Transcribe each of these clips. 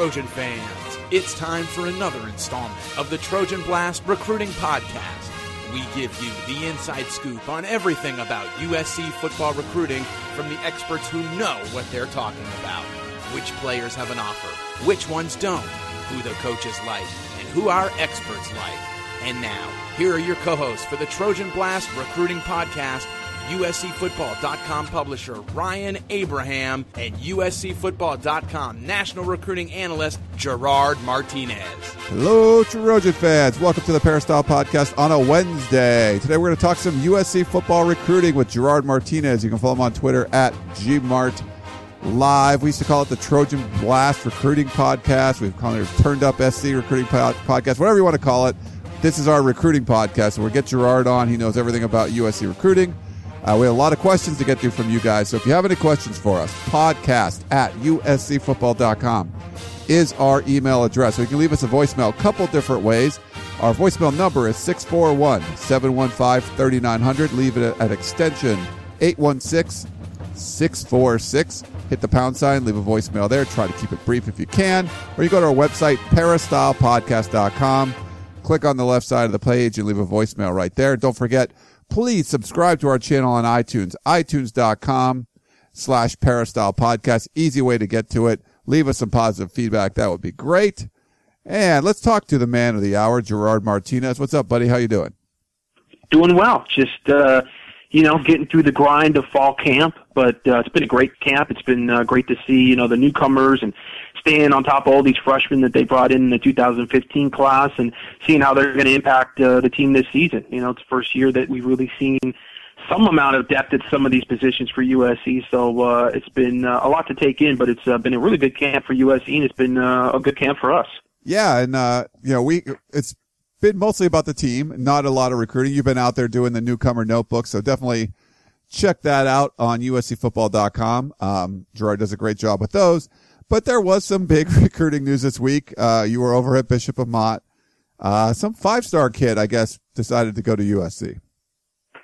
Trojan fans. It's time for another installment of the Trojan Blast Recruiting Podcast. We give you the inside scoop on everything about USC football recruiting from the experts who know what they're talking about. Which players have an offer, which ones don't, who the coaches like, and who our experts like. And now, here are your co hosts for the Trojan Blast Recruiting Podcast USCFootball.com publisher Ryan Abraham and USCFootball.com national recruiting analyst Gerard Martinez. Hello, Trojan fans. Welcome to the Peristyle Podcast on a Wednesday. Today we're going to talk some USC football recruiting with Gerard Martinez. You can follow him on Twitter at GMart Live. We used to call it the Trojan Blast Recruiting Podcast. We've called it Turned Up SC Recruiting Podcast, whatever you want to call it. This is our recruiting podcast, so we'll get Gerard on. He knows everything about USC recruiting. Uh, we have a lot of questions to get through from you guys. So if you have any questions for us, podcast at uscfootball.com is our email address. So you can leave us a voicemail a couple different ways. Our voicemail number is 641 715 3900. Leave it at extension 816 646. Hit the pound sign, leave a voicemail there. Try to keep it brief if you can. Or you go to our website, peristylepodcast.com. Click on the left side of the page and leave a voicemail right there. Don't forget, please subscribe to our channel on iTunes, itunes.com slash peristyle podcast. Easy way to get to it. Leave us some positive feedback. That would be great. And let's talk to the man of the hour, Gerard Martinez. What's up, buddy? How you doing? Doing well. Just, uh, you know, getting through the grind of fall camp, but uh, it's been a great camp. It's been uh, great to see, you know, the newcomers and staying on top of all these freshmen that they brought in, in the 2015 class and seeing how they're going to impact uh, the team this season. You know, it's the first year that we've really seen some amount of depth at some of these positions for USC. So uh, it's been uh, a lot to take in, but it's uh, been a really good camp for USC, and it's been uh, a good camp for us. Yeah, and uh, you know, we it's been mostly about the team, not a lot of recruiting. You've been out there doing the newcomer notebook, so definitely check that out on uscfootball.com. Um, Gerard does a great job with those. But there was some big recruiting news this week. Uh, you were over at Bishop Amat. Uh, some five star kid, I guess, decided to go to USC.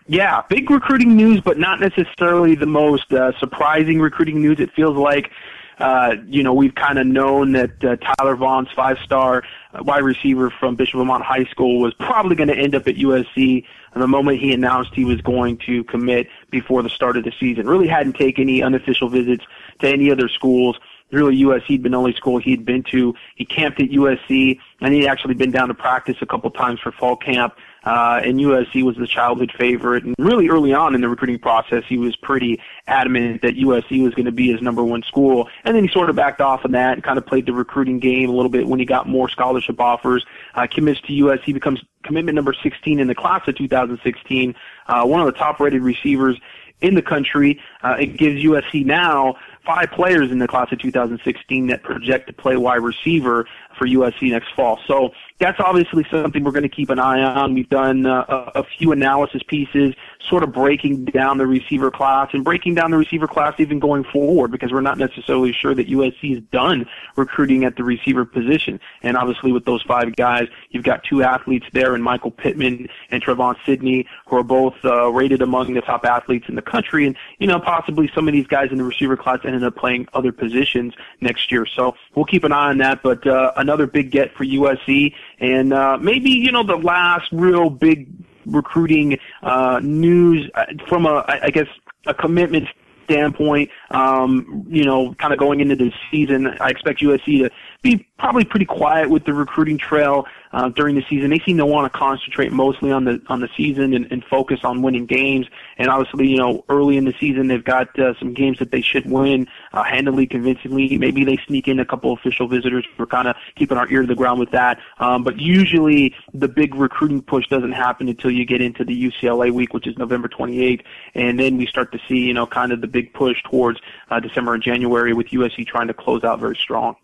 Yeah, big recruiting news, but not necessarily the most uh, surprising recruiting news. It feels like, uh, you know, we've kind of known that uh, Tyler Vaughns five star uh, wide receiver from Bishop Amat High School was probably going to end up at USC the moment he announced he was going to commit before the start of the season. Really hadn't taken any unofficial visits to any other schools really USC had been the only school he'd been to. He camped at USC, and he'd actually been down to practice a couple times for fall camp. Uh, and USC was the childhood favorite. And really early on in the recruiting process, he was pretty adamant that USC was going to be his number one school. And then he sort of backed off of that and kind of played the recruiting game a little bit when he got more scholarship offers. Uh, commits to USC, becomes commitment number 16 in the class of 2016, uh, one of the top rated receivers in the country. Uh, it gives USC now five players in the class of 2016 that project to play wide receiver for USC next fall. So that's obviously something we're going to keep an eye on. We've done uh, a, a few analysis pieces, sort of breaking down the receiver class and breaking down the receiver class even going forward because we're not necessarily sure that USC is done recruiting at the receiver position. And obviously with those five guys, you've got two athletes there in Michael Pittman and Trevon Sidney who are both uh, rated among the top athletes in the country. And, you know, possibly some of these guys in the receiver class ended up playing other positions next year. So we'll keep an eye on that. But uh, another big get for USC, and uh, maybe you know the last real big recruiting uh, news uh, from a, I guess, a commitment standpoint. Um, you know, kind of going into the season, I expect USC to be probably pretty quiet with the recruiting trail uh, during the season. They seem to want to concentrate mostly on the on the season and, and focus on winning games. And obviously, you know, early in the season they've got uh, some games that they should win uh, handily, convincingly. Maybe they sneak in a couple official visitors. We're kind of keeping our ear to the ground with that. Um, but usually the big recruiting push doesn't happen until you get into the UCLA week, which is November 28th, and then we start to see, you know, kind of the big push towards uh, December and January with USC trying to close out very strong.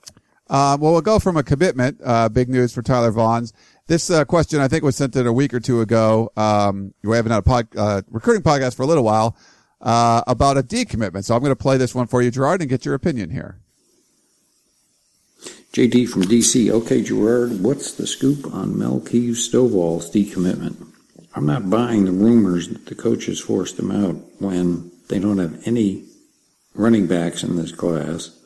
Uh, well, we'll go from a commitment. Uh, big news for Tyler Vaughns. This uh, question, I think, was sent in a week or two ago. Um, we haven't had a pod, uh, recruiting podcast for a little while uh, about a decommitment. So I'm going to play this one for you, Gerard, and get your opinion here. JD from DC. Okay, Gerard, what's the scoop on Mel Melquise Stovall's decommitment? I'm not buying the rumors that the coaches forced him out when they don't have any running backs in this class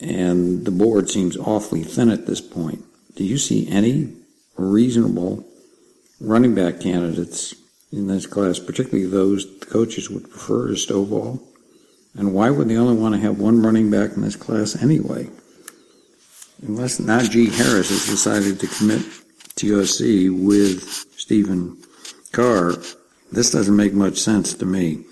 and the board seems awfully thin at this point. Do you see any reasonable running back candidates in this class, particularly those the coaches would prefer to Stovall? And why would they only want to have one running back in this class anyway? Unless Najee Harris has decided to commit to USC with Stephen Carr, this doesn't make much sense to me.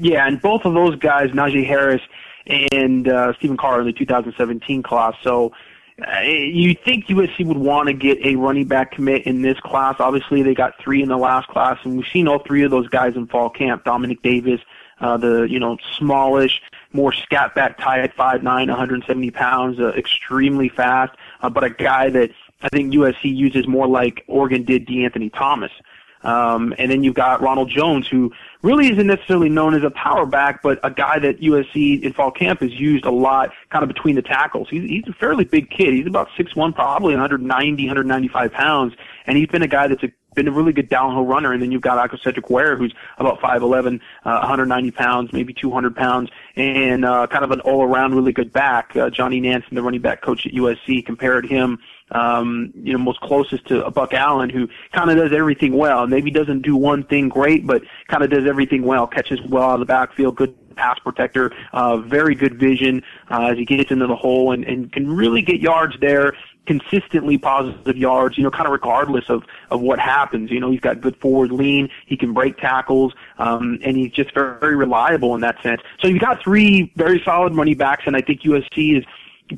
Yeah, and both of those guys, Najee Harris and uh, Stephen Carr, in the 2017 class. So uh, you think USC would want to get a running back commit in this class? Obviously, they got three in the last class, and we've seen all three of those guys in fall camp. Dominic Davis, uh, the you know smallish, more scat back type, five nine, 170 pounds, uh, extremely fast, uh, but a guy that I think USC uses more like Oregon did DeAnthony Thomas. Um, and then you've got Ronald Jones, who really isn't necessarily known as a power back, but a guy that USC in fall camp has used a lot kind of between the tackles. He's, he's a fairly big kid. He's about 6'1", probably 190, 195 pounds. And he's been a guy that's a, been a really good downhill runner. And then you've got Aca'Cedric Ware, who's about 5'11", uh, 190 pounds, maybe 200 pounds, and uh, kind of an all-around really good back. Uh, Johnny Nansen, the running back coach at USC, compared him um, you know, most closest to a Buck Allen who kind of does everything well. Maybe doesn't do one thing great, but kind of does everything well. Catches well out of the backfield, good pass protector, uh, very good vision uh, as he gets into the hole, and, and can really get yards there consistently positive yards, you know, kind of regardless of, of what happens. You know, he's got good forward lean, he can break tackles, um, and he's just very, very reliable in that sense. So you've got three very solid running backs, and I think USC is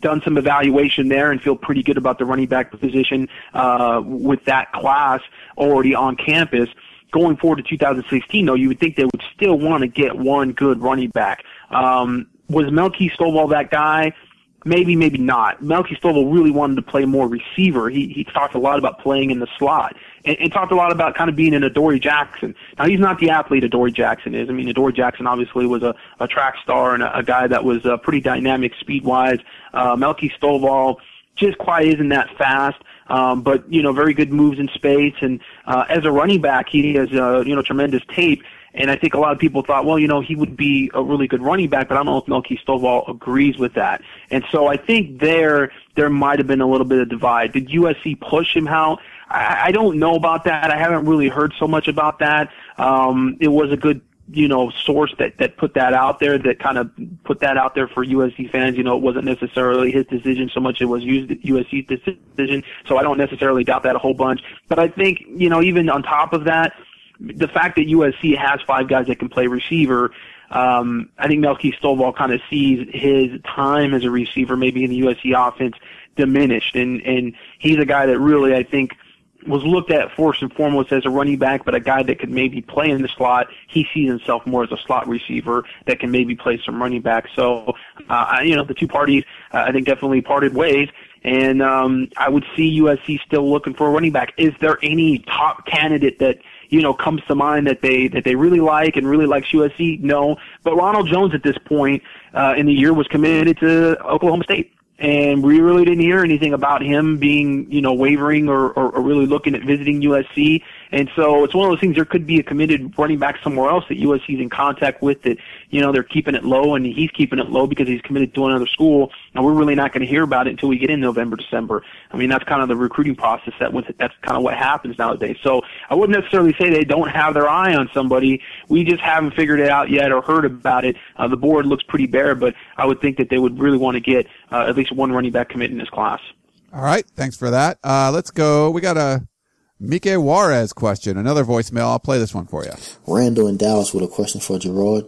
done some evaluation there and feel pretty good about the running back position uh, with that class already on campus. Going forward to 2016, though, you would think they would still want to get one good running back. Um, was Melky Stovall that guy? Maybe, maybe not. Melky Stovall really wanted to play more receiver. He he talked a lot about playing in the slot and, and talked a lot about kind of being an Adoree Jackson. Now he's not the athlete Adoree Jackson is. I mean, Adoree Jackson obviously was a, a track star and a, a guy that was uh, pretty dynamic speed wise. Uh, Melky Stovall just quite isn't that fast. Um, but you know, very good moves in space, and uh, as a running back, he has uh, you know tremendous tape. And I think a lot of people thought, well, you know, he would be a really good running back, but I don't know if Melky Stovall agrees with that. And so I think there there might have been a little bit of divide. Did USC push him out? I, I don't know about that. I haven't really heard so much about that. Um, it was a good you know source that that put that out there that kind of put that out there for USC fans. You know, it wasn't necessarily his decision so much; it was USC's decision. So I don't necessarily doubt that a whole bunch. But I think you know, even on top of that, the fact that USC has five guys that can play receiver. Um, I think Melky Stovall kind of sees his time as a receiver, maybe in the USC offense, diminished, and and he's a guy that really I think was looked at first and foremost as a running back, but a guy that could maybe play in the slot. He sees himself more as a slot receiver that can maybe play some running back. So, uh, you know, the two parties, uh, I think, definitely parted ways. And um, I would see USC still looking for a running back. Is there any top candidate that you know comes to mind that they that they really like and really likes USC? No, but Ronald Jones at this point uh, in the year was committed to Oklahoma State and we really didn't hear anything about him being, you know, wavering or, or, or really looking at visiting USC. And so it's one of those things. There could be a committed running back somewhere else that USC's in contact with. That you know they're keeping it low, and he's keeping it low because he's committed to another school. And we're really not going to hear about it until we get in November, December. I mean, that's kind of the recruiting process. That was that's kind of what happens nowadays. So I wouldn't necessarily say they don't have their eye on somebody. We just haven't figured it out yet or heard about it. Uh, the board looks pretty bare, but I would think that they would really want to get uh, at least one running back commit in this class. All right, thanks for that. Uh, let's go. We got a Mike Juarez question, another voicemail. I'll play this one for you. Randall in Dallas with a question for Gerard.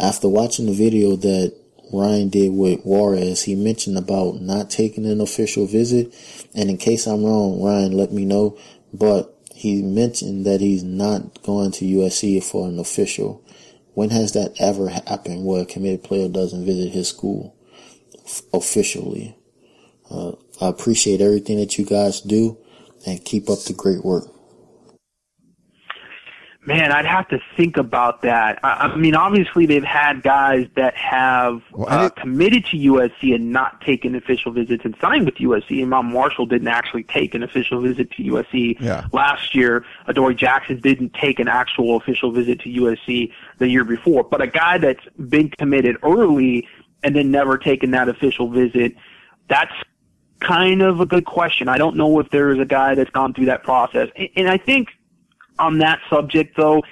After watching the video that Ryan did with Juarez, he mentioned about not taking an official visit. And in case I'm wrong, Ryan, let me know. But he mentioned that he's not going to USC for an official. When has that ever happened where a committed player doesn't visit his school officially? Uh, I appreciate everything that you guys do and keep up the great work. Man, I'd have to think about that. I, I mean, obviously they've had guys that have Well, uh, committed to USC and not taken official visits and signed with USC. And Iman Marshall didn't actually take an official visit to USC Yeah. last year. Adoree Jackson didn't take an actual official visit to USC the year before. But a guy that's been committed early and then never taken that official visit, that's kind of a good question. I don't know if there is a guy that's gone through that process. And- I think on that subject though,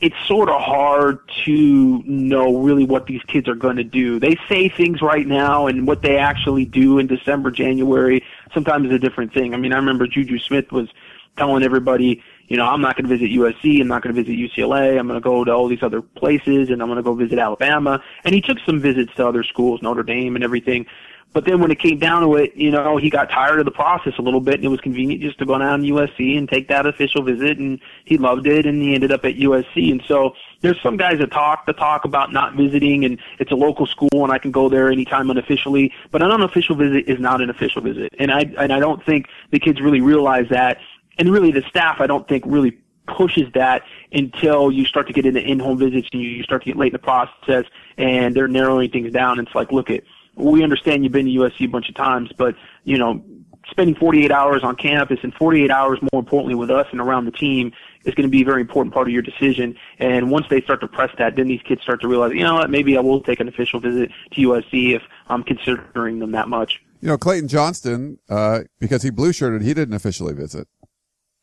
it's sort of hard to know really what these kids are going to do. They say things right now and what they actually do in December, January, sometimes is a different thing. I mean, I remember Juju Smith was telling everybody, you know, I'm not going to visit USC, I'm not going to visit UCLA, I'm going to go to all these other places and I'm going to go visit Alabama. And he took some visits to other schools, Notre Dame and everything. But then when it came down to it, you know, he got tired of the process a little bit, and it was convenient just to go down to USC and take that official visit, and he loved it, and he ended up at USC. And so there's some guys that talk the talk about not visiting, and it's a local school, and I can go there anytime unofficially. But an unofficial visit is not an official visit, and I and I don't think the kids really realize that, and really the staff, I don't think really pushes that until you start to get into in-home visits and you start to get late in the process and they're narrowing things down. And It's like, look it, we understand you've been to USC a bunch of times, but you know, spending 48 hours on campus and 48 hours more importantly with us and around the team is going to be a very important part of your decision. And once they start to press that, then these kids start to realize, you know what, maybe I will take an official visit to USC if I'm considering them that much. You know, Clayton Johnston, uh, because he blue shirted, he didn't officially visit.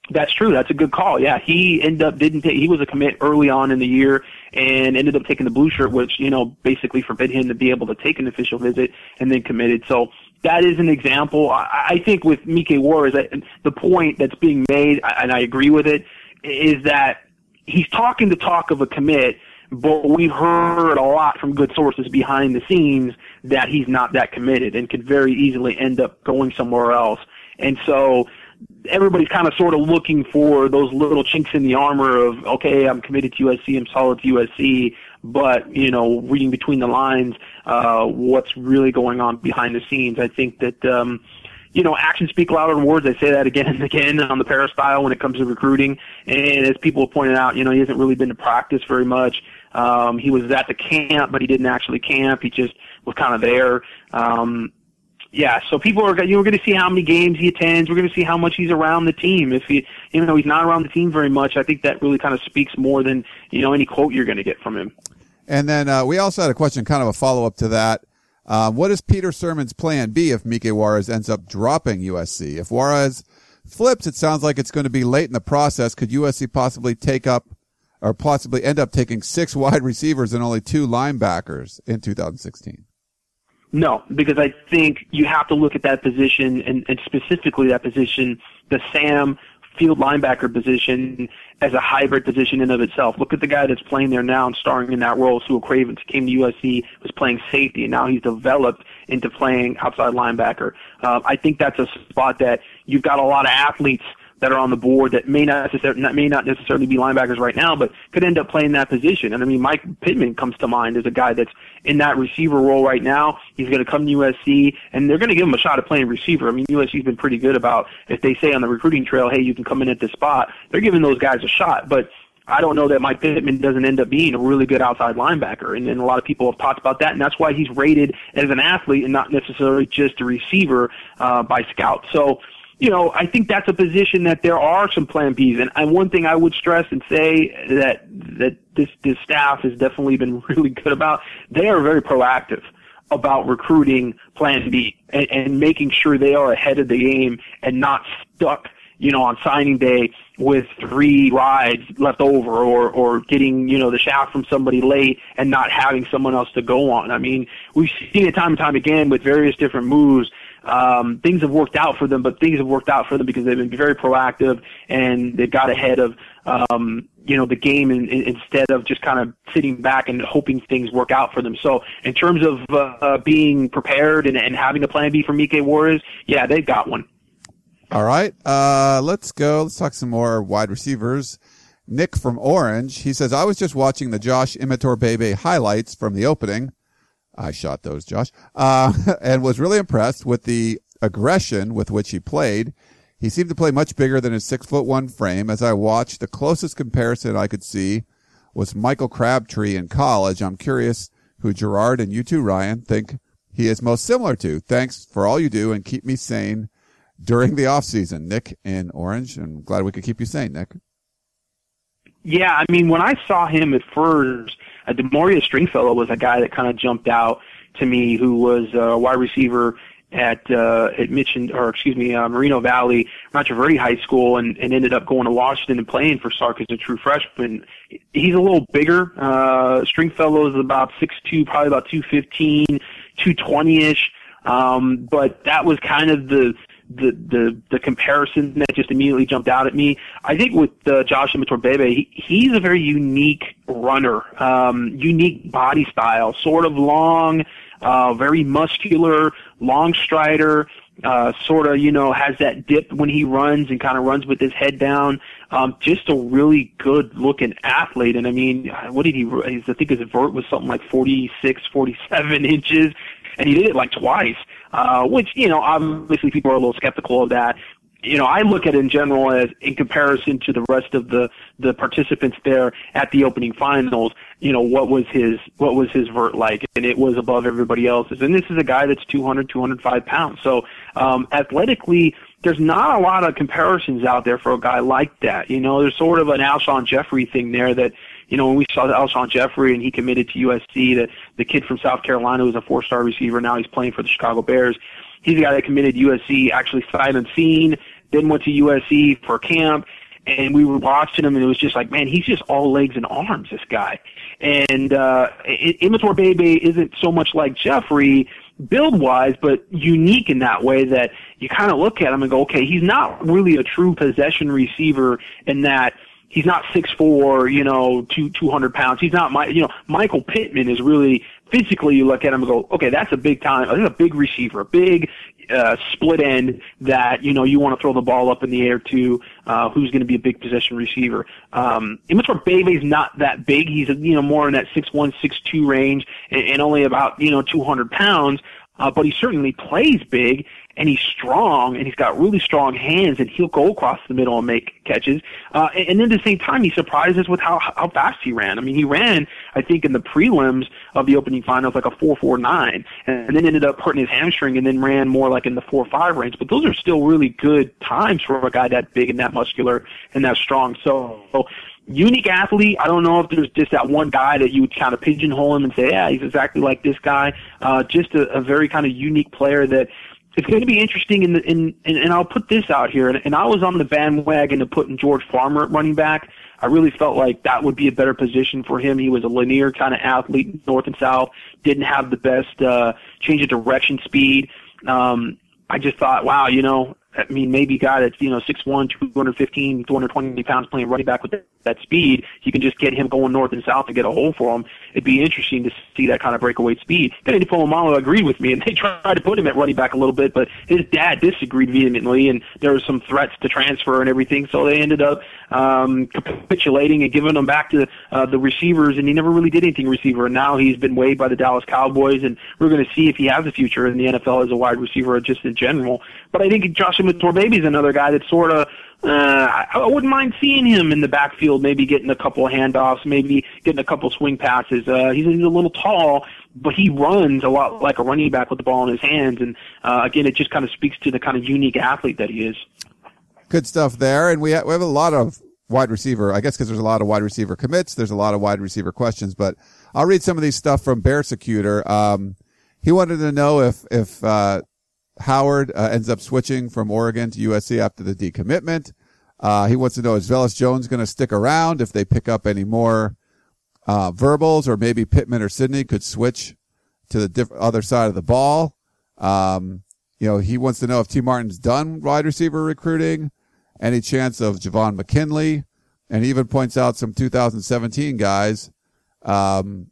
That's true. That's a good call. Yeah, he ended up didn't take. He was a commit early on in the year and ended up taking the blue shirt, which you know basically forbid him to be able to take an official visit and then committed. So that is an example. I, I think with Mike Juarez, I- the point that's being made, and I agree with it, is that he's talking the talk of a commit, but we've heard a lot from good sources behind the scenes that he's not that committed and could very easily end up going somewhere else. And so everybody's kind of sort of looking for those little chinks in the armor of, okay, I'm committed to USC, I'm solid to USC, but, you know, reading between the lines, uh, what's really going on behind the scenes. I think that, um, you know, actions speak louder than words. I say that again and again on the peristyle when it comes to recruiting. And as people have pointed out, you know, he hasn't really been to practice very much. Um, he was at the camp, but he didn't actually camp. He just was kind of there. Um, yeah, so people are you know, we're going to see how many games he attends. We're going to see how much he's around the team. If he, even though he's not around the team very much, I think that really kind of speaks more than you know any quote you're going to get from him. And then uh, we also had a question, kind of a follow up to that. Um, what is Peter Sirmon's plan B if Mike Juarez ends up dropping USC? If Juarez flips, it sounds like it's going to be late in the process. Could USC possibly take up or possibly end up taking six wide receivers and only two linebackers in 2016? No, because I think you have to look at that position and, and specifically that position, the Sam field linebacker position as a hybrid position in of itself. Look at the guy that's playing there now and starring in that role. Su'a Cravens came to USC, was playing safety, and now he's developed into playing outside linebacker. Uh, I think that's a spot that you've got a lot of athletes that are on the board that may not necessarily may not necessarily be linebackers right now, but could end up playing that position. And I mean, Mike Pittman comes to mind as a guy that's in that receiver role right now. He's going to come to USC, and they're going to give him a shot at playing receiver. I mean, USC's been pretty good about if they say on the recruiting trail, "Hey, you can come in at this spot." They're giving those guys a shot, but. I don't know that Mike Pittman doesn't end up being a really good outside linebacker, and, and a lot of people have talked about that, and that's why he's rated as an athlete and not necessarily just a receiver uh, by scouts. So, you know, I think that's a position that there are some plan Bs. And, and one thing I would stress and say that that this this staff has definitely been really good about, they are very proactive about recruiting plan B and, and making sure they are ahead of the game and not stuck, you know, on signing day with three rides left over or or getting, you know, the shaft from somebody late and not having someone else to go on. I mean, we've seen it time and time again with various different moves um, things have worked out for them, but things have worked out for them because they've been very proactive and they've got ahead of, um, you know, the game in, in, instead of just kind of sitting back and hoping things work out for them. So in terms of uh, uh, being prepared and, and having a plan B for Mike Juarez, yeah, they've got one. All right. Uh, let's go. Let's talk some more wide receivers. Nick from Orange. He says, I was just watching the Josh Imatorbhebhe highlights from the opening. I shot those, Josh, uh, and was really impressed with the aggression with which he played. He seemed to play much bigger than his six foot one frame. As I watched, the closest comparison I could see was Michael Crabtree in college. I'm curious who Gerard and you too, Ryan, think he is most similar to. Thanks for all you do and keep me sane during the off season. Nick in Orange. I'm glad we could keep you sane, Nick. Yeah, I mean, when I saw him at first, uh, Damore'ea Stringfellow was a guy that kind of jumped out to me, who was a wide receiver at uh, at Mission, or excuse me, uh, Moreno Valley, Rancho Verde High School, and, and ended up going to Washington and playing for Sark as a true freshman. He's a little bigger. Uh, Stringfellow is about six two, probably about two fifteen, two twenty ish. Um, but that was kind of the the the the comparison that just immediately jumped out at me. I think with uh, Josh Imatorbhebhe, he, he's a very unique runner, um, unique body style, sort of long, uh, very muscular, long strider. Uh, sort of, you know, has that dip when he runs and kind of runs with his head down. Um, just a really good looking athlete. And I mean, what did he, I think his vert was something like 46, 47 inches and he did it like twice, uh, which, you know, obviously people are a little skeptical of that. You know, I look at it in general as in comparison to the rest of the, the participants there at the opening finals, you know, what was his, what was his vert like? And it was above everybody else's. And this is a guy that's 200, 205 pounds. So, um, athletically, there's not a lot of comparisons out there for a guy like that. You know, there's sort of an Alshon Jeffery thing there that, you know, when we saw Alshon Jeffery and he committed to USC, the the kid from South Carolina who's a four star receiver, now he's playing for the Chicago Bears. He's a guy that committed USC, actually sight unseen, then went to USC for camp, and we were watching him, and it was just like, man, he's just all legs and arms, this guy. And uh, Imatorbhebhe isn't so much like Jeffery build wise, but unique in that way that you kind of look at him and go, okay, he's not really a true possession receiver in that he's not six four, you know, two two hundred pounds. He's not my, you know, Michael Pittman is really physically. You look at him and go, okay, that's a big time. That's a big receiver, a big uh, split end that you know you want to throw the ball up in the air to. Uh, who's going to be a big possession receiver? Um, Imatorbhebhe is not that big. He's you know more in that six one six two range and, and only about you know two hundred pounds. Uh, but he certainly plays big, and he's strong and he's got really strong hands and he'll go across the middle and make catches. Uh, and, then at the same time, he surprises with how, how fast he ran. I mean, he ran, I think, in the prelims of the opening finals like a 4.49 and then ended up hurting his hamstring and then ran more like in the 4.5 range. But those are still really good times for a guy that big and that muscular and that strong. So, so unique athlete. I don't know if there's just that one guy that you would kind of pigeonhole him and say, yeah, he's exactly like this guy. Uh, just a, a very kind of unique player that it's going to be interesting in the in, in and I'll put this out here and, and I was on the bandwagon of putting George Farmer at running back. I really felt like that would be a better position for him. He was a linear kind of athlete, north and south, didn't have the best uh change of direction speed. Um I just thought, wow, you know, I mean, maybe guy that's, you know, 6'1", 215, 220 pounds playing running back with that speed, you can just get him going north and south and get a hole for him. It'd be interesting to see that kind of breakaway speed. Kenny Polamalu agreed with me, and they tried to put him at running back a little bit, but his dad disagreed vehemently, and there were some threats to transfer and everything, so they ended up um, capitulating and giving him back to uh, the receivers, and he never really did anything receiver, and now he's been waived by the Dallas Cowboys, and we're going to see if he has a future in the NFL as a wide receiver or just in general. But I think Josh Imatorbhebhe is another guy that sort of uh, I, wouldn't mind seeing him in the backfield, maybe getting a couple of handoffs, maybe getting a couple swing passes. Uh, he's, he's a little tall, but he runs a lot like a running back with the ball in his hands. And uh, again, it just kind of speaks to the kind of unique athlete that he is. Good stuff there, and we ha- we have a lot of wide receiver. I guess because there's a lot of wide receiver commits, there's a lot of wide receiver questions. But I'll read some of these stuff from Bear Secutor. Um, he wanted to know if if uh, Howard uh, ends up switching from Oregon to USC after the decommitment. Uh, he wants to know is Velus Jones going to stick around if they pick up any more uh, verbals, or maybe Pittman or Sidney could switch to the diff- other side of the ball. Um, you know, he wants to know if Tee Martin's done wide receiver recruiting, any chance of Javon McKinley, and he even points out some 2017 guys, um,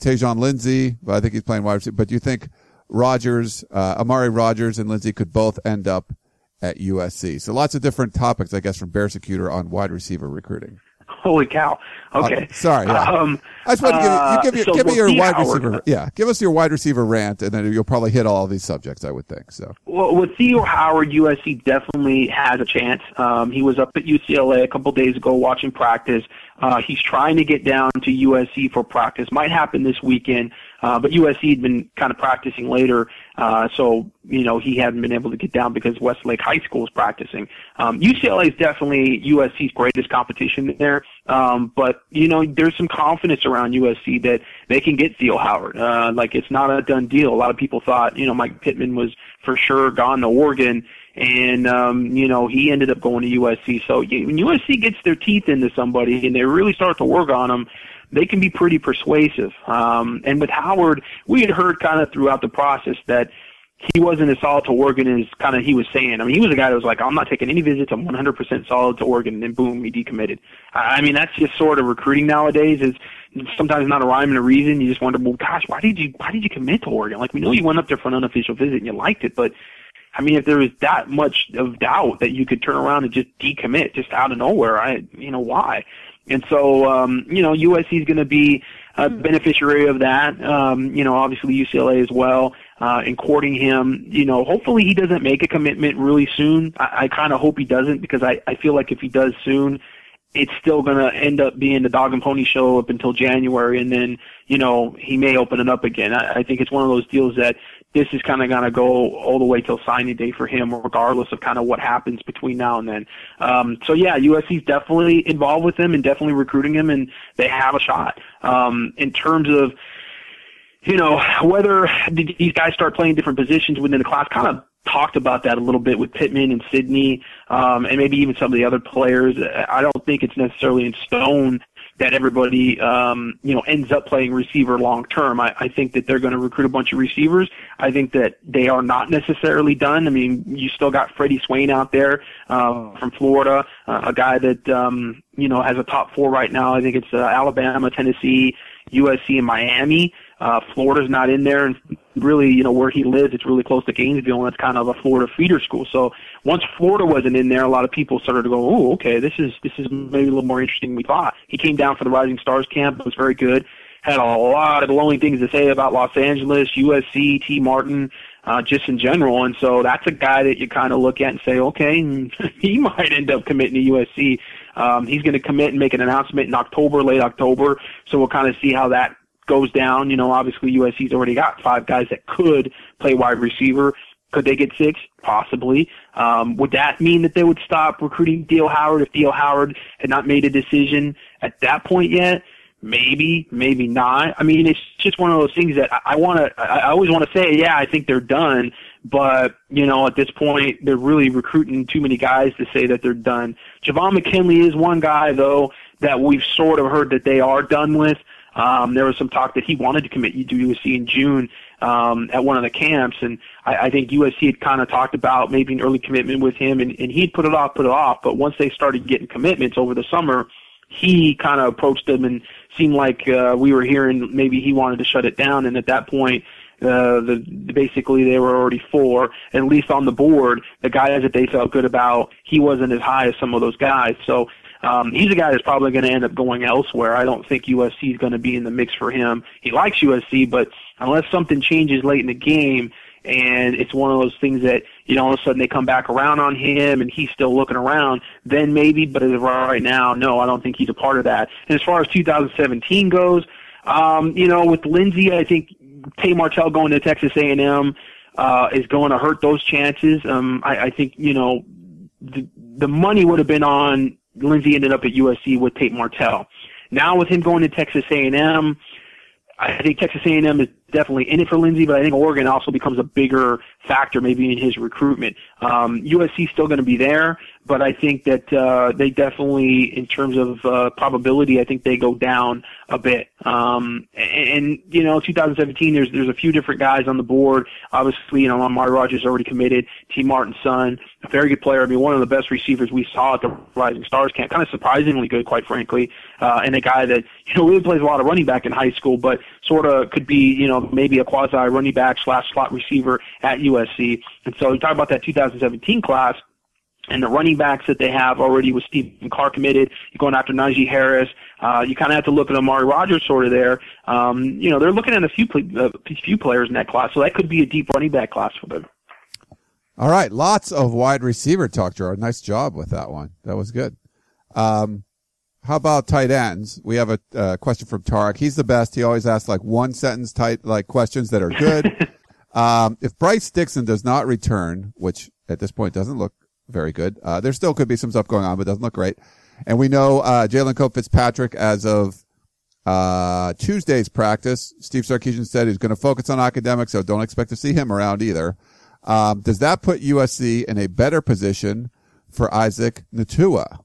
Tyjon Lindsey, but I think he's playing wide receiver. But do you think Rodgers, uh, Amari Rodgers and Lindsey could both end up at USC. So lots of different topics, I guess, from Bear Secutor on wide receiver recruiting. Holy cow! Okay, uh, sorry. Yeah. Um, I just want to give, you, you give, your, uh, so give me your wide Howard, receiver. Yeah, give us your wide receiver rant, and then you'll probably hit all these subjects. I would think so. Well, with Theo Howard, USC definitely has a chance. Um, he was up at UCLA a couple days ago watching practice. Uh, he's trying to get down to USC for practice. Might happen this weekend, uh, but USC had been kind of practicing later, uh, so you know he hadn't been able to get down because Westlake High School is practicing. Um, UCLA is definitely USC's greatest competition there, um, but you know there's some confidence around USC that they can get Theo Howard. Uh, like it's not a done deal. A lot of people thought you know Mike Pittman was for sure gone to Oregon and um, you know he ended up going to USC. So when USC gets their teeth into somebody and they really start to work on them, they can be pretty persuasive. Um, and with Howard, we had heard kind of throughout the process that he wasn't as solid to Oregon as kind of he was saying. I mean, he was a guy that was like, I'm not taking any visits. I'm 100% solid to Oregon. And then boom, he decommitted. I mean, that's just sort of recruiting nowadays. Is sometimes not a rhyme and a reason. You just wonder, well, gosh, why did you why did you commit to Oregon? Like we know you went up there for an unofficial visit and you liked it, but I mean, if there was that much of doubt that you could turn around and just decommit just out of nowhere, I, you know, why? And so, um, you know, USC is going to be a hmm. beneficiary of that. Um, you know, obviously UCLA as well, uh, in courting him. You know, hopefully he doesn't make a commitment really soon. I, I kind of hope he doesn't because I, I feel like if he does soon, it's still going to end up being the dog and pony show up until January, and then you know he may open it up again. I, I think it's one of those deals that this is kind of going to go all the way till signing day for him, regardless of kind of what happens between now and then. Um, so yeah, USC's definitely involved with him and definitely recruiting him, and they have a shot. Um, in terms of you know whether these guys start playing different positions within the class, kind of talked about that a little bit with Pittman and Sidney, um, and maybe even some of the other players. I don't think it's necessarily in stone that everybody um, you know ends up playing receiver long term. I, I think that they're going to recruit a bunch of receivers. I think that they are not necessarily done. I mean, you still got Freddie Swain out there uh, from Florida, uh, a guy that um, you know has a top four right now. I think it's uh, Alabama, Tennessee, USC, and Miami. Uh, Florida's not in there, and really, you know, where he lives, it's really close to Gainesville, and it's kind of a Florida feeder school. So once Florida wasn't in there, a lot of people started to go, "Oh, okay, this is this is maybe a little more interesting than we thought." He came down for the Rising Stars camp; it was very good. Had a lot of glowing things to say about Los Angeles, USC, Tee Martin, uh, just in general. And so that's a guy that you kind of look at and say, okay, he might end up committing to USC. Um, he's going to commit and make an announcement in October, late October. So we'll kind of see how that goes down. You know, obviously USC's already got five guys that could play wide receiver. Could they get six? Possibly. Um, would that mean that they would stop recruiting Theo Howard if Theo Howard had not made a decision at that point yet? Maybe, maybe not. I mean, it's just one of those things that I, I want to. I always want to say, yeah, I think they're done. But you know, at this point, they're really recruiting too many guys to say that they're done. Javon McKinley is one guy though that we've sort of heard that they are done with. Um, there was some talk that he wanted to commit to USC in June um, at one of the camps, and I, I think USC had kind of talked about maybe an early commitment with him, and, and he'd put it off, put it off. But once they started getting commitments over the summer, he kind of approached them and seemed like uh, we were hearing maybe he wanted to shut it down, and at that point. Uh, the basically they were already four, at least on the board. The guys that they felt good about, he wasn't as high as some of those guys. So um, he's a guy that's probably going to end up going elsewhere. I don't think USC is going to be in the mix for him. He likes USC, but unless something changes late in the game, and it's one of those things that you know all of a sudden they come back around on him and he's still looking around then maybe but as of right now no i don't think he's a part of that and as far as 2017 goes um you know with lindsey i think Tate Martell going to Texas A&M uh, is going to hurt those chances. Um, I, I think you know the, the money would have been on Lindsey ended up at USC with Tate Martell. Now with him going to Texas A&M, I think Texas A&M is definitely in it for Lindsey, but I think Oregon also becomes a bigger factor maybe in his recruitment. Um, USC is still going to be there, but I think that uh, they definitely, in terms of uh, probability, I think they go down a bit. Um, and, and you know, 2017, there's there's a few different guys on the board. Obviously, you know, Amari Rodgers already committed. Tee Martin's son, a very good player. I mean, one of the best receivers we saw at the Rising Stars camp. Kind of surprisingly good, quite frankly, uh, and a guy that you know really plays a lot of running back in high school, but sort of could be you know maybe a quasi running back slash slot receiver at USC. And so you talk about that 2017 class and the running backs that they have already with Stephen Carr committed. You're going after Najee Harris. Uh, you kind of have to look at Amari Rodgers sort of there. Um, you know, they're looking at a few uh, few players in that class, so that could be a deep running back class for them. All right, lots of wide receiver talk, Gerard. Nice job with that one. That was good. Um, how about tight ends? We have a uh, question from Tarek. He's the best. He always asks like one sentence tight like questions that are good. um, if Bryce Dixon does not return, which at this point doesn't look very good. Uh, there still could be some stuff going on, but doesn't look great. And we know uh, Jalen Cope Fitzpatrick as of uh, Tuesday's practice. Steve Sarkisian said he's going to focus on academics, so don't expect to see him around either. Um, does that put USC in a better position for Isaac Nauta?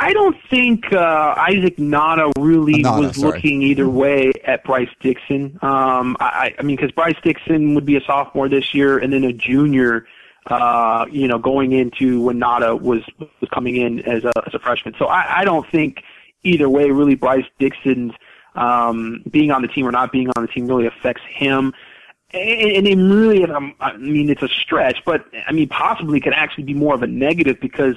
I don't think uh, Isaac Nauta really Nauta, was sorry. looking either way at Bryce Dixon. Um, I, I mean, because Bryce Dixon would be a sophomore this year and then a junior uh, you know, going into when Nauta was was coming in as a as a freshman. So I, I don't think either way really Bryce Dixon's um, being on the team or not being on the team really affects him. And, and it really, I mean, it's a stretch, but I mean, possibly could actually be more of a negative because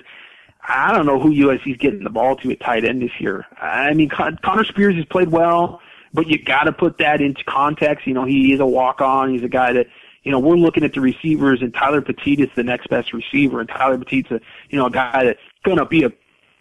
I don't know who USC's getting the ball to at tight end this year. I mean, Con- Connor Spears has played well, but you got to put that into context. You know, he is a walk on. He's a guy that you know, we're looking at the receivers, and Tyler Petite is the next best receiver, and Tyler Petite's a, you know, a guy that's going to be a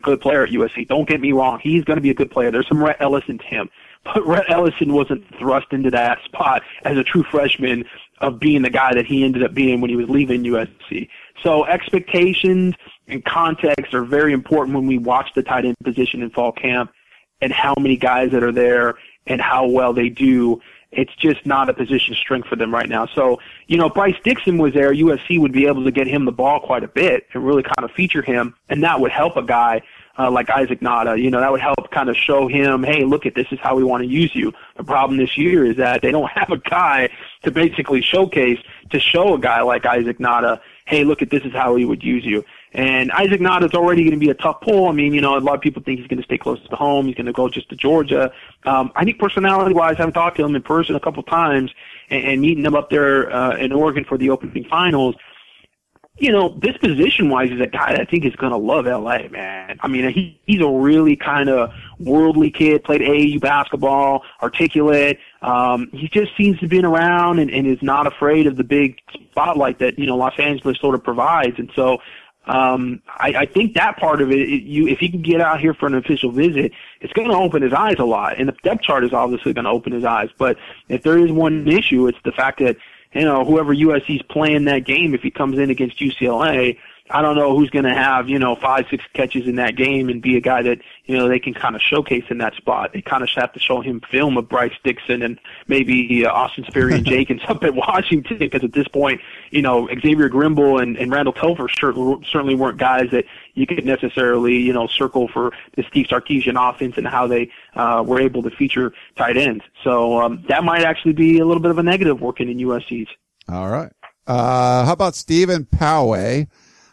good player at USC. Don't get me wrong; he's going to be a good player. There's some Rhett Ellison to him, but Rhett Ellison wasn't thrust into that spot as a true freshman of being the guy that he ended up being when he was leaving USC. So expectations and context are very important when we watch the tight end position in fall camp and how many guys that are there and how well they do it's just not a position strength for them right now. So, you know, if Bryce Dixon was there, USC would be able to get him the ball quite a bit and really kind of feature him, and that would help a guy uh, like Isaac Nauta. You know, that would help kind of show him, hey, look at this is how we want to use you. The problem this year is that they don't have a guy to basically showcase to show a guy like Isaac Nauta, hey, look at this is how he would use you. And Isaac Nauta is already going to be a tough pull. I mean, you know, a lot of people think he's going to stay close to home. He's going to go just to Georgia. Um, I think personality-wise, I've talked to him in person a couple times and, and meeting him up there uh, in Oregon for the opening finals. You know, this position-wise is a guy that I think is going to love LA, man. I mean, he, he's a really kind of worldly kid. Played AAU basketball, articulate. Um, he just seems to be around and, and is not afraid of the big spotlight that you know Los Angeles sort of provides. And so um, I, I think that part of it, it, you if he can get out here for an official visit, it's going to open his eyes a lot. And the depth chart is obviously going to open his eyes. But if there is one issue, it's the fact that you know whoever USC's playing that game, if he comes in against UCLA, I don't know who's going to have, you know, five, six catches in that game and be a guy that, you know, they can kind of showcase in that spot. They kind of have to show him film of Bryce Dixon and maybe uh, Austin Seferian-Jenkins up at Washington because at this point, you know, Xavier Grimble and, and Randall Telfer certainly weren't guys that you could necessarily, you know, circle for the Steve Sarkisian offense and how they uh, were able to feature tight ends. So um, that might actually be a little bit of a negative working in USC's. All right. Uh, how about Stephen Poway?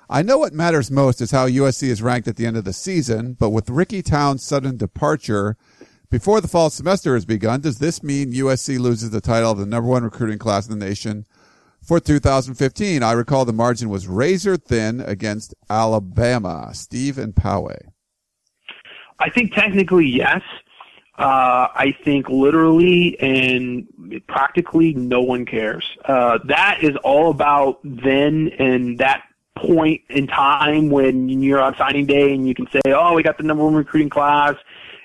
I know what matters most is how USC is ranked at the end of the season, but with Ricky Town's sudden departure before the fall semester has begun, does this mean USC loses the title of the number one recruiting class in the nation for 2015? I recall the margin was razor thin against Alabama. Steve and Poway. I think technically, yes. Uh, I think literally and practically no one cares. Uh, that is all about then and that point in time when you're on signing day and you can say, oh, we got the number one recruiting class,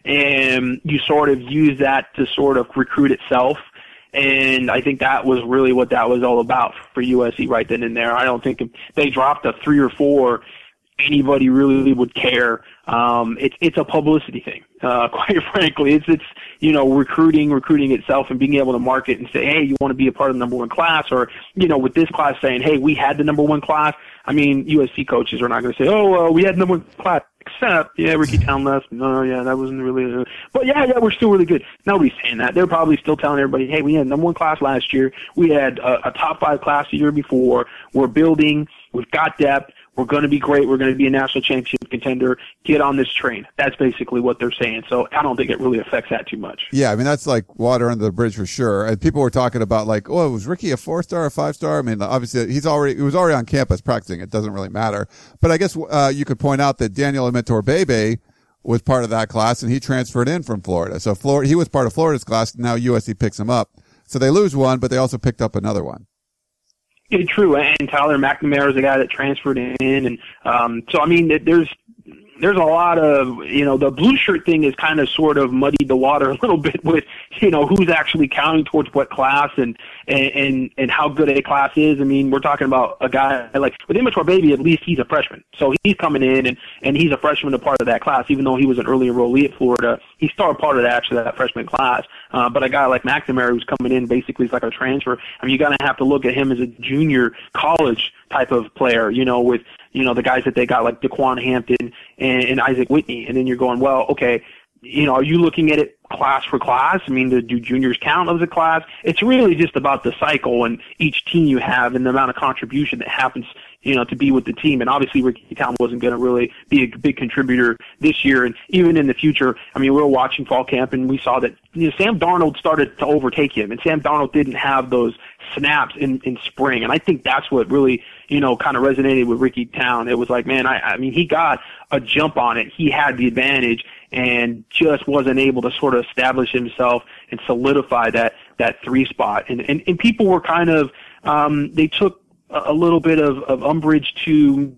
and you sort of use that to sort of recruit itself. And I think that was really what that was all about for USC right then and there. I don't think they dropped a three or four, anybody really would care. Um, it's it's a publicity thing, uh, quite frankly. It's it's you know recruiting, recruiting itself, and being able to market and say, hey, you want to be a part of the number one class, or you know, with this class saying, hey, we had the number one class. I mean, USC coaches are not going to say, oh, uh, we had number one class, except yeah, Ricky Town left. No, yeah, that wasn't really. Uh, but yeah, yeah, we're still really good. Nobody's saying that. They're probably still telling everybody, hey, we had number one class last year. We had a, a top five class the year before. We're building. We've got depth We're going to be great. We're going to be a national championship contender. Get on this train. That's basically what they're saying. So I don't think it really affects that too much. Yeah, I mean that's like water under the bridge for sure. And people were talking about like, oh, was Ricky a four star or five star? I mean, obviously he's already he was already on campus practicing. It doesn't really matter. But I guess uh, you could point out that Daniel Imatorbhebhe was part of that class, and he transferred in from Florida. So Florida, he was part of Florida's class. Now USC picks him up. So they lose one, but they also picked up another one. Yeah, true. And Tyler McNamara is a guy that transferred in, and um, so I mean, there's there's a lot of you know the blue shirt thing is kind of sort of muddied the water a little bit with you know who's actually counting towards what class and and and how good a class is. I mean, we're talking about a guy like with Imatorbhebhe. At least he's a freshman, so he's coming in and and he's a freshman, a part of that class. Even though he was an early enrollee at Florida, he's still a part of that actually that freshman class. Uh, but a guy like McNamara who's coming in basically is like a transfer. I mean, you're gonna have to look at him as a junior college type of player, you know, with you know the guys that they got like Daquan Hampton and, and Isaac Whitney, and then you're going, well, okay, you know, are you looking at it class for class? I mean, do juniors count as a class? It's really just about the cycle and each team you have and the amount of contribution that happens, you know, to be with the team. And obviously, Ricky Town wasn't going to really be a big contributor this year, and even in the future. I mean, we were watching fall camp and we saw that you know Sam Darnold started to overtake him, and Sam Darnold didn't have those snaps in in spring, and I think that's what really you know kind of resonated with Ricky Town. It was like, man, I I mean, he got a jump on it. He had the advantage and just wasn't able to sort of establish himself and solidify that that three spot. And and, and people were kind of um, they took a little bit of, of umbrage to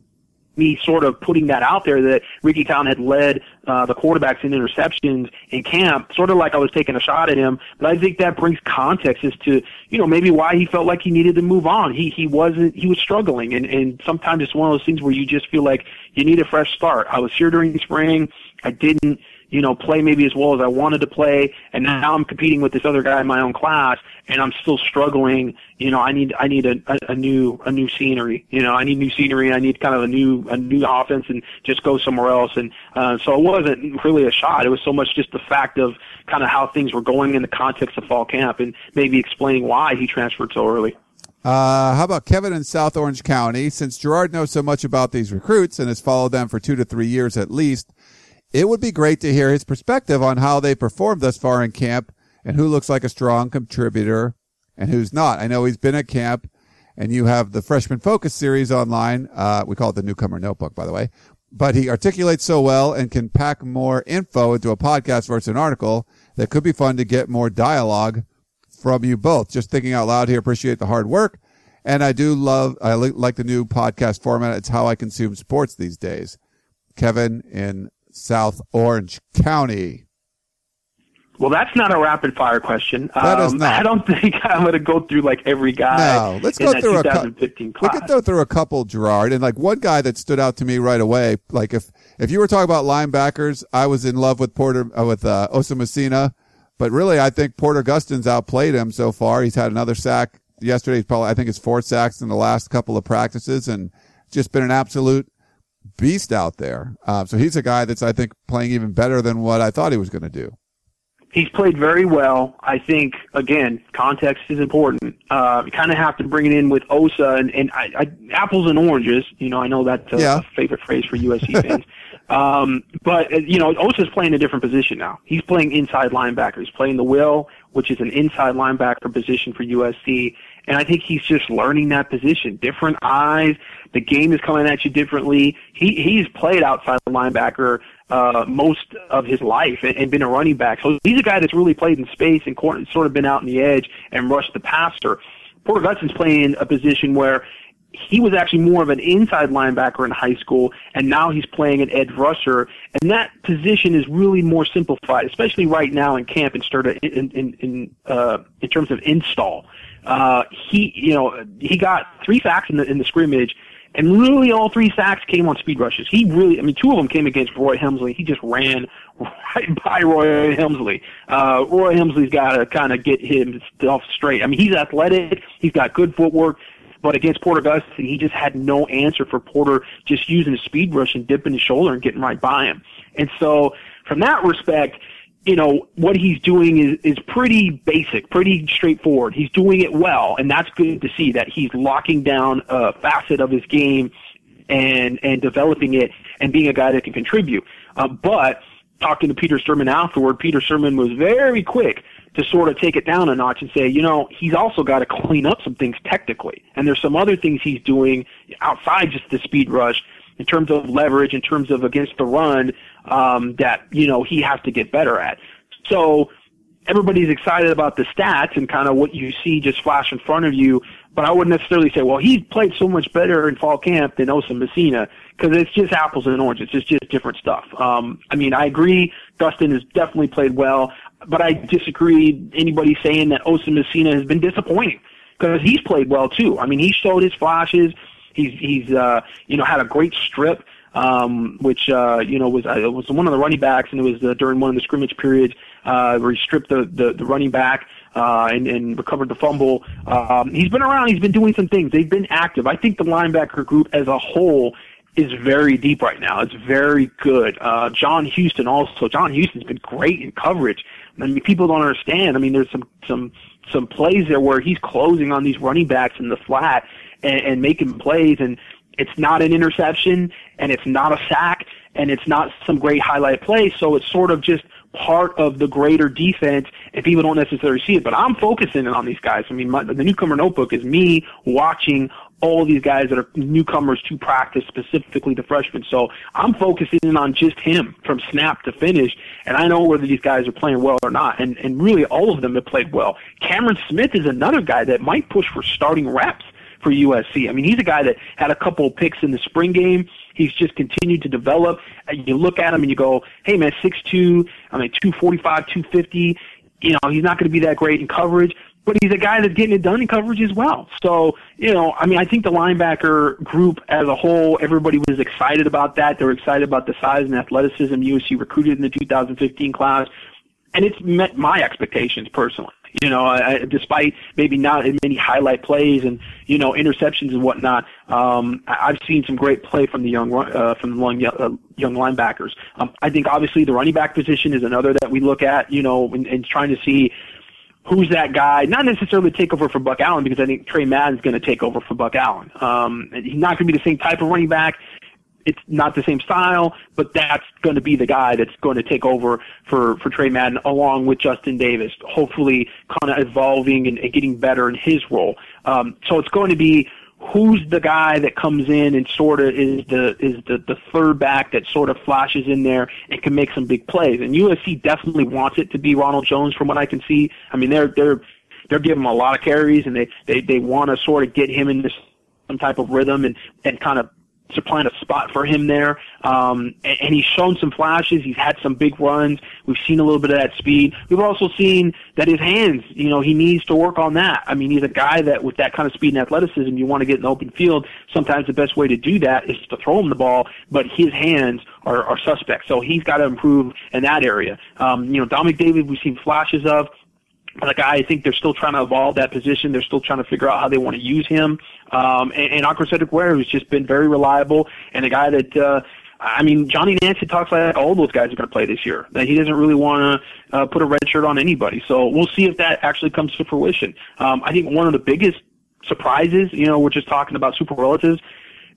me sort of putting that out there that Ricky Town had led uh, the quarterbacks in interceptions in camp, sort of like I was taking a shot at him. But I think that brings context as to you know maybe why he felt like he needed to move on. He he wasn't he was struggling, and and sometimes it's one of those things where you just feel like you need a fresh start. I was here during spring. I didn't you know, play maybe as well as I wanted to play, and now I'm competing with this other guy in my own class, and I'm still struggling. You know, I need I need a, a, a new a new scenery. You know, I need new scenery. I need kind of a new a new offense, and just go somewhere else. And uh, so it wasn't really a shot. It was so much just the fact of kind of how things were going in the context of fall camp, and maybe explaining why he transferred so early. Uh, how about Kevin in South Orange County? Since Gerard knows so much about these recruits and has followed them for two to three years at least, it would be great to hear his perspective on how they performed thus far in camp and who looks like a strong contributor and who's not. I know he's been at camp and you have the freshman focus series online. Uh, we call it the newcomer notebook, by the way, but he articulates so well and can pack more info into a podcast versus an article that could be fun to get more dialogue from you both. Just thinking out loud here. Appreciate the hard work. And I do love, I like the new podcast format. It's how I consume sports these days. Kevin in South Orange County? Well, that's not a rapid fire question. That um, is not. I don't think I'm going to go through like every guy. No, let's go through a couple. We could go through a couple, Gerard, and like one guy that stood out to me right away. Like if if you were talking about linebackers, I was in love with Porter uh, with uh, Osa Masina, but really I think Porter Gustin's outplayed him so far. He's had another sack yesterday. He's probably I think it's four sacks in the last couple of practices, and just been an absolute beast out there. Uh, so he's a guy that's, I think, playing even better than what I thought he was going to do. He's played very well. I think, again, context is important. Uh, you kind of have to bring it in with Osa and, and I, I, apples and oranges. You know, I know that's a, yeah. a favorite phrase for USC fans. um, but, uh, you know, Osa's playing a different position now. He's playing inside linebacker. He's playing the will, which is an inside linebacker position for USC. And I think he's just learning that position. Different eyes. The game is coming at you differently. He he's played outside linebacker uh, most of his life and, and been a running back. So he's a guy that's really played in space and sort of been out in the edge and rushed the passer. Porter Gustin's playing a position where he was actually more of an inside linebacker in high school, and now he's playing an edge rusher. And that position is really more simplified, especially right now in camp and started in in in, uh, in terms of install. Uh, he, you know, he got three sacks in the in the scrimmage, and really all three sacks came on speed rushes. He really, I mean, two of them came against Roy Hemsley. He just ran right by Roy Hemsley. Uh, Roy Hemsley's got to kind of get himself straight. I mean, he's athletic. He's got good footwork. But against Porter Gustin, he just had no answer for Porter just using a speed rush and dipping his shoulder and getting right by him. And so, from that respect, you know, what he's doing is, is pretty basic, pretty straightforward. He's doing it well, and that's good to see that he's locking down a facet of his game and and developing it and being a guy that can contribute. Uh, but talking to Peter Sirmon afterward, Peter Sirmon was very quick to sort of take it down a notch and say, you know, he's also got to clean up some things technically. And there's some other things he's doing outside just the speed rush in terms of leverage, in terms of against the run, um, that, you know, he has to get better at. So everybody's excited about the stats and kind of what you see just flash in front of you. But I wouldn't necessarily say, well, he's played so much better in fall camp than Osa Masina because it's just apples and oranges. It's just different stuff. Um, I mean, I agree. Gustin has definitely played well, but I disagree. Anybody saying that Osa Masina has been disappointing because he's played well too. I mean, he showed his flashes. He's he's uh, you know had a great strip um, which uh, you know was uh, was one of the running backs, and it was uh, during one of the scrimmage periods uh, where he stripped the the, the running back uh, and, and recovered the fumble. Um, he's been around. He's been doing some things. They've been active. I think the linebacker group as a whole is very deep right now. It's very good. Uh, John Houston also. John Houston's been great in coverage. I mean, people don't understand. I mean, there's some some some plays there where he's closing on these running backs in the flat and, and making plays. And it's not an interception and it's not a sack and it's not some great highlight play. So it's sort of just part of the greater defense and people don't necessarily see it. But I'm focusing on these guys. I mean, my, the newcomer notebook is me watching all these guys that are newcomers to practice, specifically the freshmen. So I'm focusing in on just him from snap to finish, and I know whether these guys are playing well or not. And and really, all of them have played well. Cameron Smith is another guy that might push for starting reps for USC. I mean, he's a guy that had a couple of picks in the spring game. He's just continued to develop. You look at him and you go, hey man, six two, I mean two forty five, two fifty. You know, he's not going to be that great in coverage, but he's a guy that's getting it done in coverage as well. So, you know, I mean, I think the linebacker group as a whole, everybody was excited about that. They were excited about the size and athleticism USC recruited in the 2015 class, and it's met my expectations personally. You know, I, despite maybe not as many highlight plays and you know interceptions and whatnot, um, I've seen some great play from the young uh, from the young, uh, young linebackers. Um, I think obviously the running back position is another that we look at. You know, and, and trying to see who's that guy? Not necessarily take over for Buck Allen because I think Tre Madden's going to take over for Buck Allen. Um, he's not going to be the same type of running back it's not the same style, but that's going to be the guy that's going to take over for, for Tre Madden along with Justin Davis, hopefully kind of evolving and, and getting better in his role. Um, so it's going to be who's the guy that comes in and sort of is the is the, the third back that sort of flashes in there and can make some big plays. And USC definitely wants it to be Ronald Jones from what I can see. I mean they're they're they're giving him a lot of carries and they they, they want to sort of get him into some type of rhythm and, and kind of supplying a spot for him there. Um, and, and he's shown some flashes. He's had some big runs. We've seen a little bit of that speed. We've also seen that his hands, you know, he needs to work on that. I mean, he's a guy that with that kind of speed and athleticism, you want to get in the open field. Sometimes the best way to do that is to throw him the ball, but his hands are, are suspect. So he's got to improve in that area. Um, you know, Dominic Davis, we've seen flashes of like I think they're still trying to evolve that position. They're still trying to figure out how they want to use him. Um, and, and Aca'Cedric Ware, who's just been very reliable and a guy that, uh, I mean, Johnny Nansen talks like all those guys are going to play this year. That he doesn't really want to uh, put a red shirt on anybody. So we'll see if that actually comes to fruition. Um, I think one of the biggest surprises, you know, we're just talking about super relatives,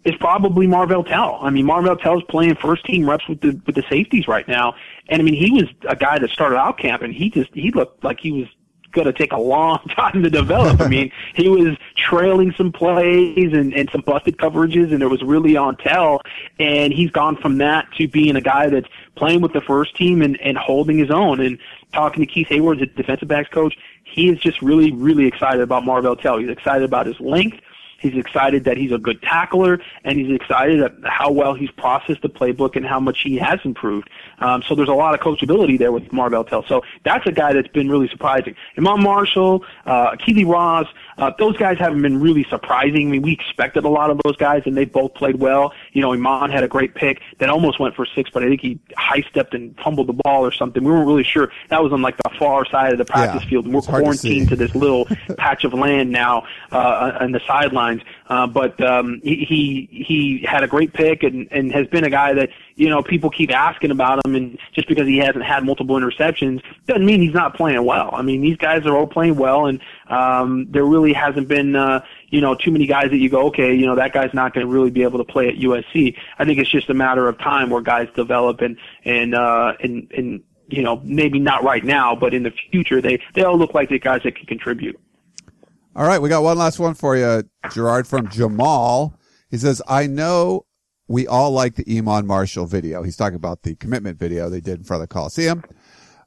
is probably Marvell Tell. I mean, Marvell Tell's playing first team reps with the with the safeties right now, and I mean, he was a guy that started out camp, and he just he looked like he was going to take a long time to develop. I mean, he was trailing some plays and, and some busted coverages, and it was really on tell. And he's gone from that to being a guy that's playing with the first team and, and holding his own. And talking to Keith Heyward, the defensive backs coach, he is just really, really excited about Marvell Tell. He's excited about his length. He's excited that he's a good tackler, and he's excited at how well he's processed the playbook and how much he has improved. Um, so there's a lot of coachability there with Marvell Tell. So that's a guy that's been really surprising. Iman Marshall, uh, Ykili Ross, uh, those guys haven't been really surprising. I mean, we expected a lot of those guys, and they both played well. You know, Iman had a great pick that almost went for six, but I think he high stepped and fumbled the ball or something. We weren't really sure. That was on like the far side of the practice yeah, field, and we're quarantined to, to, this little patch of land now uh, on the sidelines. Uh, but um, he, he he had a great pick and and has been a guy that you know, people keep asking about him, and just because he hasn't had multiple interceptions doesn't mean he's not playing well. I mean, these guys are all playing well, and um, there really hasn't been, uh, you know, too many guys that you go, okay, you know, that guy's not going to really be able to play at USC. I think it's just a matter of time where guys develop and and uh, and and you know, maybe not right now, but in the future, they they all look like the guys that can contribute. All right, we got one last one for you, Gerard from Jamal. He says, "I know we all like the Iman Marshall video. He's talking about the commitment video they did in front of the Coliseum,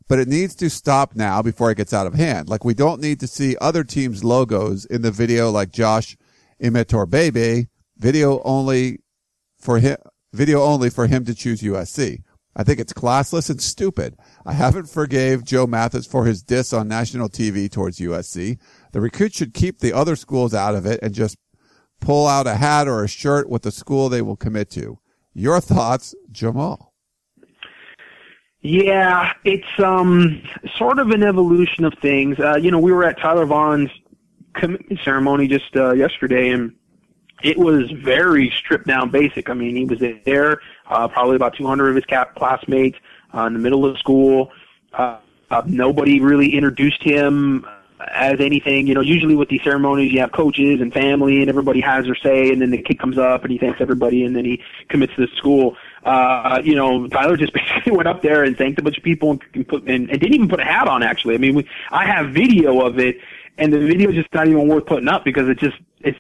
but it needs to stop now before it gets out of hand. Like we don't need to see other teams' logos in the video, like Josh Imatorbhebhe video only for him, video only for him to choose USC. I think it's classless and stupid. I haven't forgave Joe Mathis for his diss on national TV towards USC. The recruit should keep the other schools out of it and just pull out a hat or a shirt with the school they will commit to. Your thoughts, Jamal? Yeah, it's um sort of an evolution of things. Uh, you know, we were at Tyler Vaughns' commitment ceremony just uh, yesterday, and it was very stripped down basic. I mean, he was there, uh, probably about 200 of his cap classmates uh, in the middle of school. Uh, uh, nobody really introduced him as anything. You know, usually with these ceremonies, you have coaches and family, and everybody has their say, and then the kid comes up and he thanks everybody, and then he commits to the school. Uh, you know, Tyler just basically went up there and thanked a bunch of people and, and put and, and didn't even put a hat on. Actually, I mean, we, I have video of it, and the video is just not even worth putting up because it just it's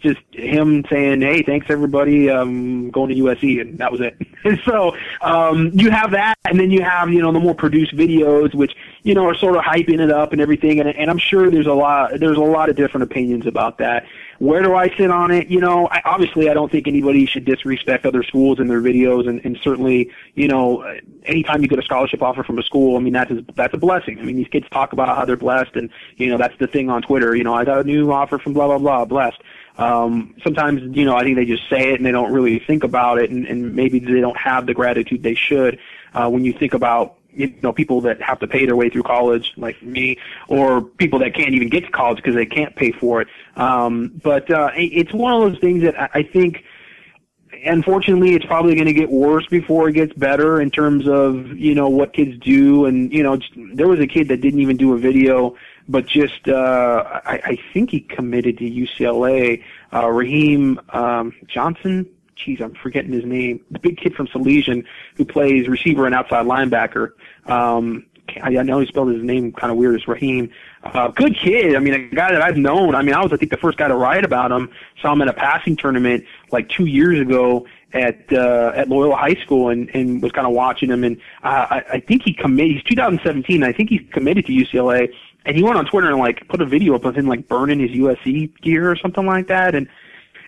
just him saying, "Hey, thanks everybody, um, going to USC," and that was it. And so um, you have that, and then you have you know the more produced videos, which you know are sort of hyping it up and everything. And, and I'm sure there's a lot there's a lot of different opinions about that. Where do I sit on it? You know, I, obviously I don't think anybody should disrespect other schools in their videos, and, and certainly you know anytime you get a scholarship offer from a school, I mean that's that's a blessing. I mean these kids talk about how they're blessed, and you know that's the thing on Twitter. You know, I got a new offer from blah blah blah, blessed. Um, sometimes, you know, I think they just say it and they don't really think about it, and, and maybe they don't have the gratitude they should. Uh, when you think about, you know, people that have to pay their way through college, like me, or people that can't even get to college because they can't pay for it. Um, but uh, it's one of those things that I think unfortunately, it's probably going to get worse before it gets better in terms of you know what kids do. And you know, there was a kid that didn't even do a video but just uh, I, I think he committed to UCLA. Uh, Raheem um, Johnson. Jeez, I'm forgetting his name. The big kid from Salesian who plays receiver and outside linebacker. Um, I, I know he spelled his name kind of weird It's Raheem. Uh, good kid. I mean, a guy that I've known. I mean, I was, I think, the first guy to write about him. Saw him in a passing tournament like two years ago at uh, at Loyola High School, and and was kind of watching him. And uh, I, I think he committed. He's 2017. I think he's committed to UCLA and he went on Twitter and like put a video up of him like burning his USC gear or something like that, and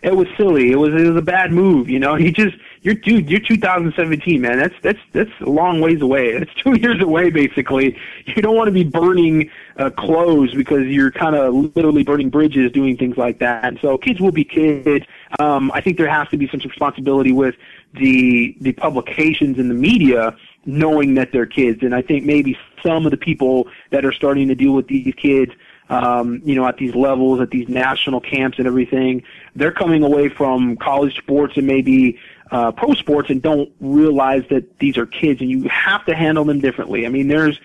it was silly. It was it was a bad move, you know. He just you're dude, you're 2017, man. That's that's that's a long ways away. It's two years away, basically. You don't want to be burning uh, clothes because you're kind of literally burning bridges, doing things like that. And so kids will be kids. Um, I think there has to be some responsibility with the the publications and the media knowing that they're kids. And I think maybe some of the people that are starting to deal with these kids, um, you know, at these levels, at these national camps and everything, they're coming away from college sports and maybe uh, pro sports and don't realize that these are kids and you have to handle them differently. I mean, there's,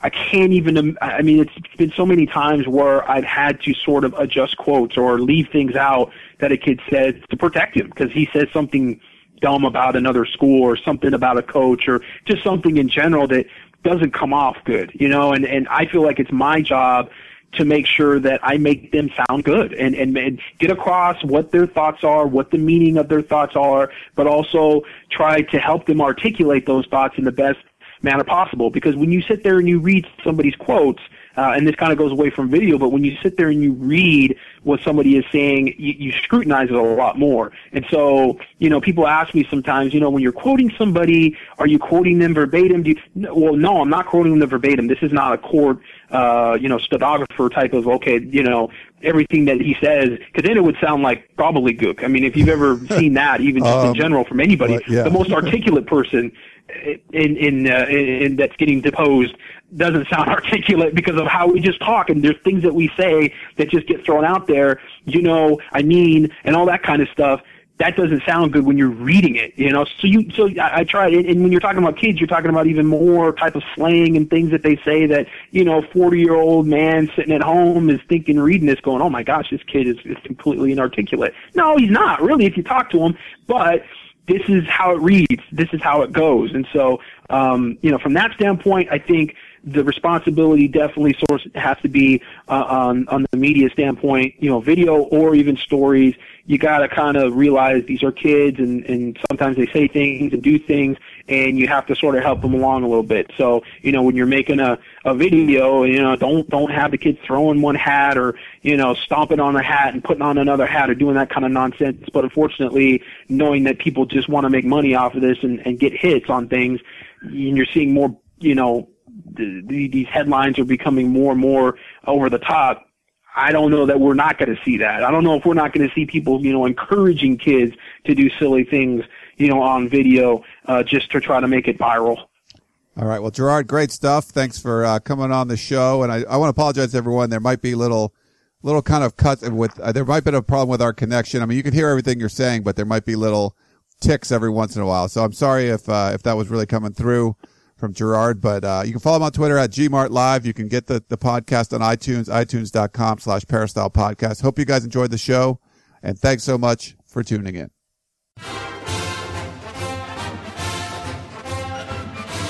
I can't even, I mean, it's been so many times where I've had to sort of adjust quotes or leave things out that a kid says to protect him because he says something dumb about another school or something about a coach or just something in general that doesn't come off good, you know, and, and I feel like it's my job to make sure that I make them sound good and, and, and get across what their thoughts are, what the meaning of their thoughts are, but also try to help them articulate those thoughts in the best manner possible. Because when you sit there and you read somebody's quotes, uh, and this kind of goes away from video, but when you sit there and you read what somebody is saying, you, you scrutinize it a lot more. And so, you know, people ask me sometimes, you know, when you're quoting somebody, are you quoting them verbatim? Do you, well, no, I'm not quoting them verbatim. This is not a court, uh, you know, stenographer type of, okay, you know, everything that he says, because then it would sound like probably gook. I mean, if you've ever seen that, even just um, in general from anybody, yeah. the most articulate person in in, uh, in, that's getting deposed doesn't sound articulate because of how we just talk and there's things that we say that just get thrown out there you know i mean and all that kind of stuff that doesn't sound good when you're reading it, you know. So you, so I, I try, and when you're talking about kids, you're talking about even more type of slang and things that they say that you know, 40 year old man sitting at home is thinking, reading this, going, "Oh my gosh, this kid is, is completely inarticulate." No, he's not really if you talk to him, but this is how it reads. This is how it goes. And so, um, you know, from that standpoint, I think the responsibility definitely source has to be uh, on on the media standpoint. You know, video or even stories. You got to kind of realize these are kids, and and sometimes they say things and do things, and you have to sort of help them along a little bit. So, you know, when you're making a a video, you know, don't don't have the kids throwing one hat or you know stomping on a hat and putting on another hat or doing that kind of nonsense. But unfortunately, knowing that people just want to make money off of this and and get hits on things, and you're seeing more, you know the, the, these headlines are becoming more and more over the top. I don't know that we're not going to see that. I don't know if we're not going to see people, you know, encouraging kids to do silly things, you know, on video uh, just to try to make it viral. All right. Well, Gerard, great stuff. Thanks for uh, coming on the show. And I, I want to apologize to everyone. There might be little, little kind of cuts with, uh, there might be a problem with our connection. I mean, you can hear everything you're saying, but there might be little ticks every once in a while. So I'm sorry if, uh, if that was really coming through from Gerard. But uh, you can follow him on Twitter at gmartlive. You can get the, the podcast on iTunes, itunes.com slash peristyle podcast. Hope you guys enjoyed the show. And thanks so much for tuning in.